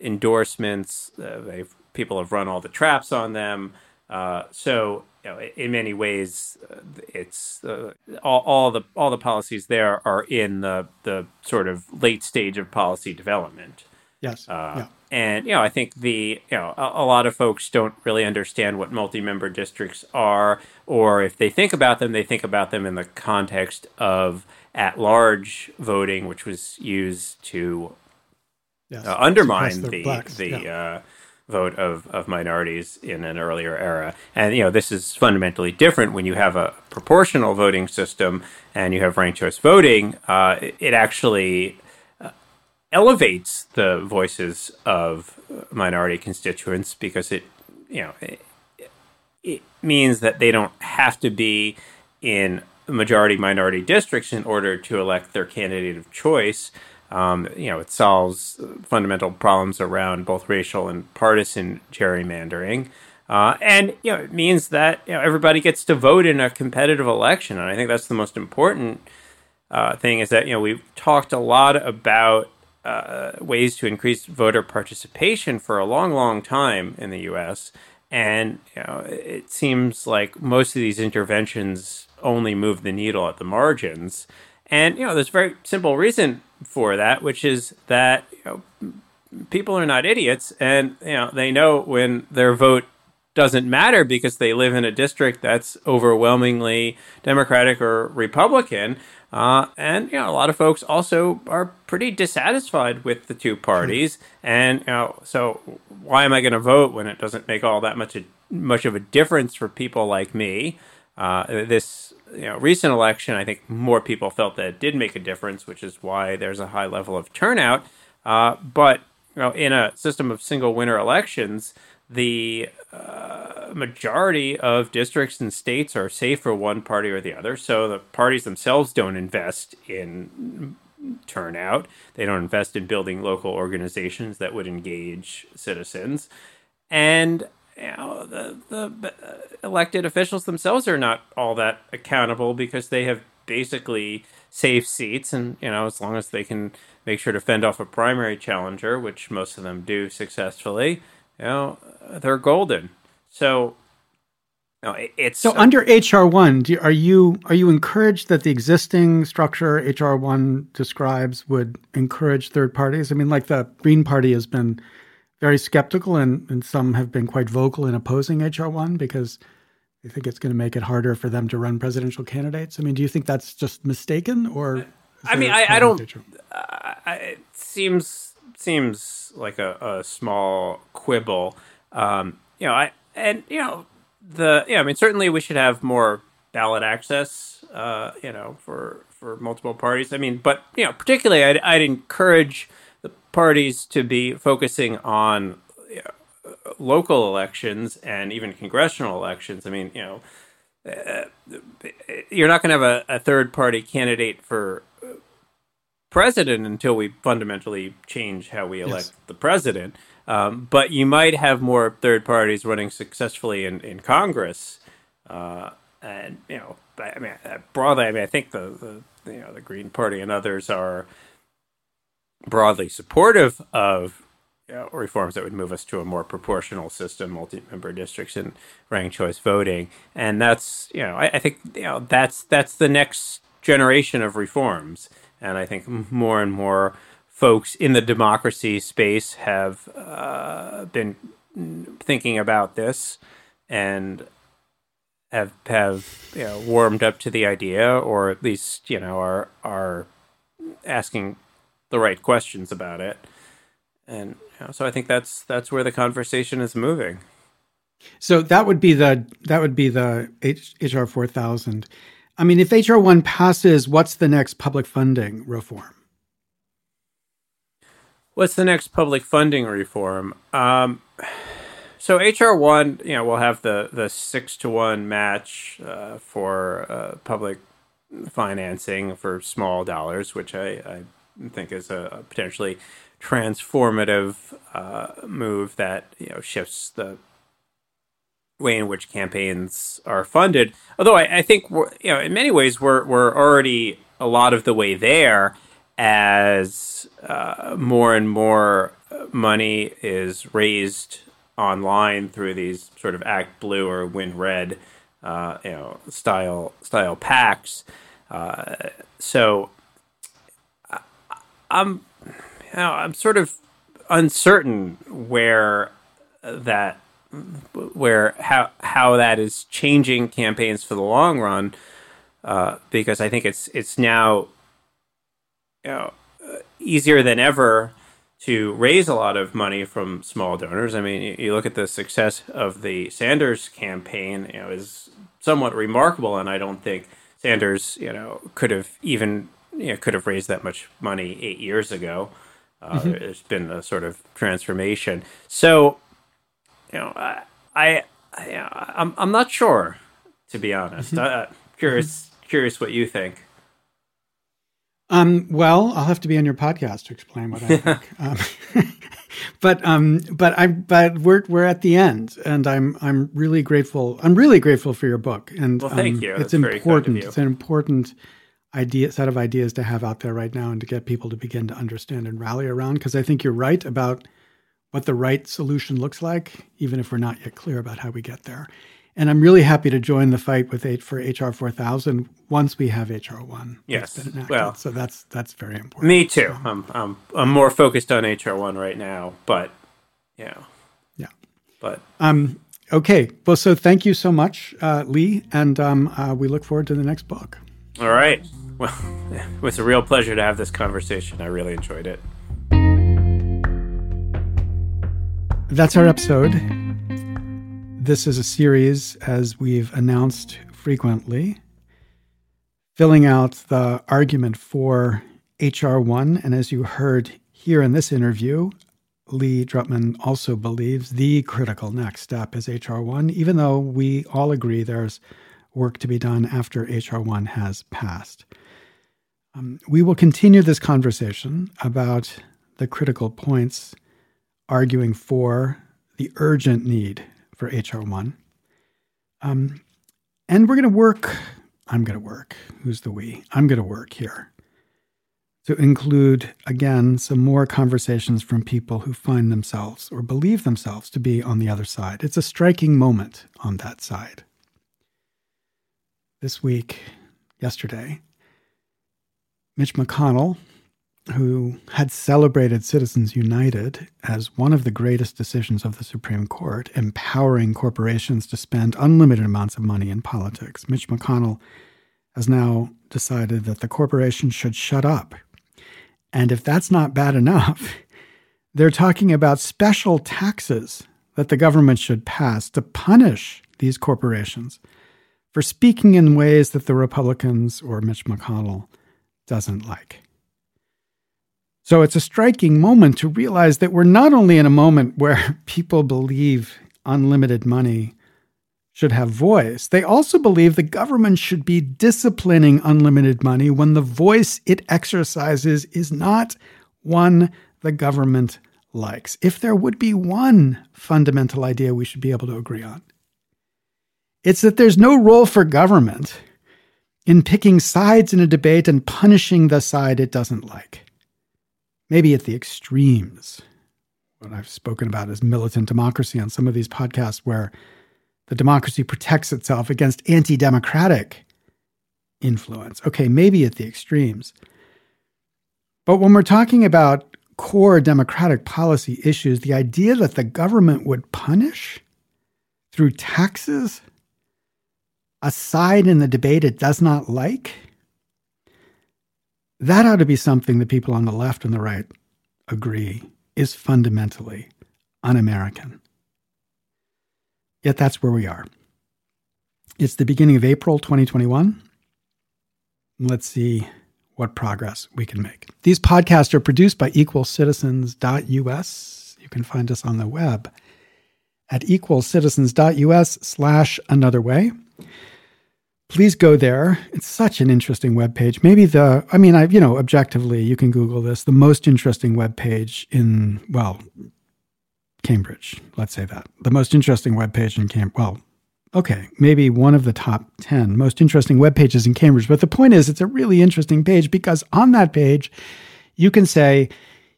endorsements. Uh, they've people have run all the traps on them. Uh, so you know, in many ways, uh, it's uh, all, all, the all the policies there are in the the sort of late stage of policy development. Yes. Uh, yeah. And you know, I think the you know a, a, lot of folks don't really understand what multi-member districts are, or if they think about them, they think about them in the context of at-large voting, which was used to yes. Uh, undermine the blacks. the yeah. Uh, vote of, of minorities in an earlier era. And, you know, this is fundamentally different when you have a proportional voting system and you have ranked choice voting. Uh, it, it, actually uh, elevates the voices of minority constituents because it, you know, it, it means that they don't have to be in majority minority districts in order to elect their candidate of choice. Um, you know, it solves fundamental problems around both racial and partisan gerrymandering. Uh, and you know, it means that you know, everybody gets to vote in a competitive election, and I think that's the most important uh, thing. Is that you know we've talked a lot about uh, ways to increase voter participation for a long, long time in the U.S. And you know, it seems like most of these interventions only move the needle at the margins. And you know, there's a very simple reason for that, which is that you know, people are not idiots, and you know they know when their vote doesn't matter because they live in a district that's overwhelmingly Democratic or Republican. Uh, and you know, a lot of folks also are pretty dissatisfied with the two parties, and you know, so why am I going to vote when it doesn't make all that much a, much of a difference for people like me? Uh, this you know recent election, I think more people felt that it did make a difference, which is why there's a high level of turnout. Uh, but you know, in a system of single winner elections, the uh, majority of districts and states are safe for one party or the other. So the parties themselves don't invest in turnout. They don't invest in building local organizations that would engage citizens. And you know, the the uh, elected officials themselves are not all that accountable because they have basically safe seats, and you know, as long as they can make sure to fend off a primary challenger, which most of them do successfully, you know, they're golden. So. No, it's so under HR one. Are you are you encouraged that the existing structure HR one describes would encourage third parties? I mean, like the Green Party has been very skeptical, and, and some have been quite vocal in opposing HR1 because they think it's going to make it harder for them to run presidential candidates. I mean, do you think that's just mistaken, or? I mean, I, I don't. Uh, it seems seems like a, a small quibble. Um, you know, I and you know the yeah. I mean, certainly we should have more ballot access. Uh, you know, for for multiple parties. I mean, but you know, particularly, I'd, I'd encourage parties to be focusing on local elections and even congressional elections. I mean, you know, uh, you're not going to have a, a, third party candidate for president until we fundamentally change how we elect yes. the president. Um, but you might have more third parties running successfully in, in Congress. Uh, and, you know, I mean, broadly, I mean, I think the, the, you know, the Green Party and others are broadly supportive of you know, reforms that would move us to a more proportional system, multi-member districts, and ranked choice voting. And that's you know, I, I, think you know that's that's the next generation of reforms. And I think more and more folks in the democracy space have uh, been thinking about this and have have you know, warmed up to the idea, or at least you know are are asking the right questions about it. And you know, so I think that's that's where the conversation is moving. So that would be the that would be the H, HR four thousand. I mean, if HR 1 passes, what's the next public funding reform? What's the next public funding reform? Um, so HR one, you know, we'll have the the six to one match uh, for uh, public financing for small dollars, which I, I think is a potentially transformative uh, move that you know shifts the way in which campaigns are funded. Although I, I think you know, in many ways, we're we're already a lot of the way there as uh, more and more money is raised online through these sort of ActBlue or WinRed, uh, you know, style style PACs. Uh, so I'm, you know, I'm sort of uncertain where that where how how that is changing campaigns for the long run, uh, because I think it's it's now you know, easier than ever to raise a lot of money from small donors. I mean, you look at the success of the Sanders campaign, you know, is somewhat remarkable, and I don't think Sanders, you know, could have even you know could have raised that much money eight years ago. Uh, mm-hmm. There's been a sort of transformation. So, you know, I, I, I I'm I'm not sure, to be honest. Mm-hmm. Uh, curious curious what you think. Um, well, I'll have to be on your podcast to explain what I think. um, but um, but I but we're we're at the end, and I'm I'm really grateful. I'm really grateful for your book, and well, thank um, you. That's it's important. It's an important idea set of ideas to have out there right now, and to get people to begin to understand and rally around. Because I think you're right about what the right solution looks like, even if we're not yet clear about how we get there. And I'm really happy to join the fight with eight for HR 4000 once we have HR one. Yes. Well, so that's that's very important. Me too. I'm I'm I'm more focused on HR one right now, but yeah. Yeah. But um okay. Well, so thank you so much, uh, Lee, and um, uh, we look forward to the next book. All right. Well, it was a real pleasure to have this conversation. I really enjoyed it. That's our episode. This is a series, as we've announced frequently, filling out the argument for HR1. And as you heard here in this interview, Lee Drutman also believes the critical next step is HR1, even though we all agree there's work to be done after HR1 has passed. Um, we will continue this conversation about the critical points arguing for the urgent need for HR1. Um, and we're going to work, I'm going to work, who's the we? I'm going to work here to include, again, some more conversations from people who find themselves or believe themselves to be on the other side. It's a striking moment on that side. This week, yesterday, Mitch McConnell who had celebrated Citizens United as one of the greatest decisions of the Supreme Court, empowering corporations to spend unlimited amounts of money in politics. Mitch McConnell has now decided that the corporations should shut up. And if that's not bad enough, they're talking about special taxes that the government should pass to punish these corporations for speaking in ways that the Republicans or Mitch McConnell doesn't like. So it's a striking moment to realize that we're not only in a moment where people believe unlimited money should have voice, they also believe the government should be disciplining unlimited money when the voice it exercises is not one the government likes. If there would be one fundamental idea we should be able to agree on, it's that there's no role for government in picking sides in a debate and punishing the side it doesn't like maybe at the extremes. What I've spoken about is militant democracy on some of these podcasts, where the democracy protects itself against anti democratic influence. Okay, maybe at the extremes. But when we're talking about core democratic policy issues, the idea that the government would punish through taxes a side in the debate it does not like that ought to be something that people on the left and the right agree is fundamentally un American. Yet that's where we are. It's the beginning of April 2021. Let's see what progress we can make. These podcasts are produced by equalcitizens.us. You can find us on the web at equalcitizens.us slash another way. Please go there. It's such an interesting web page. Maybe the, I mean, I, you know, objectively, you can Google this, the most interesting web page in, well, Cambridge. Let's say that. The most interesting web page in Cambridge. Well, okay, maybe one of the top 10 most interesting web pages in Cambridge. But the point is, it's a really interesting page because on that page, you can say,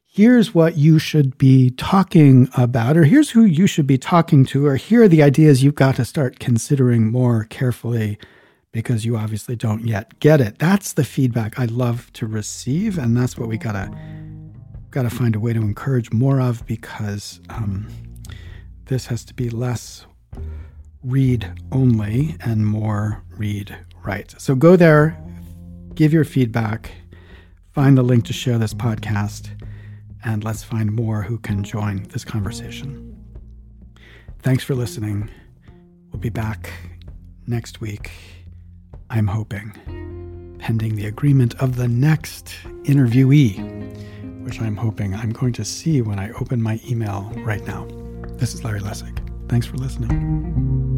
here's what you should be talking about, or here's who you should be talking to, or here are the ideas you've got to start considering more carefully because you obviously don't yet get it. That's the feedback I love to receive, and that's what we gotta gotta find a way to encourage more of because um, this has to be less read only and more read write. So go there, give your feedback, find the link to share this podcast, and let's find more who can join this conversation. Thanks for listening. We'll be back next week, I'm hoping, pending the agreement of the next interviewee, which I'm hoping I'm going to see when I open my email right now. This is Larry Lessig. Thanks for listening.